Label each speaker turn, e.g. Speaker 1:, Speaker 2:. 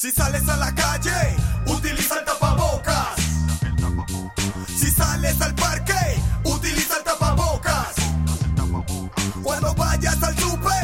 Speaker 1: Si sales a la calle, utiliza el tapabocas. Si sales al parque, utiliza el tapabocas. Cuando vayas al super.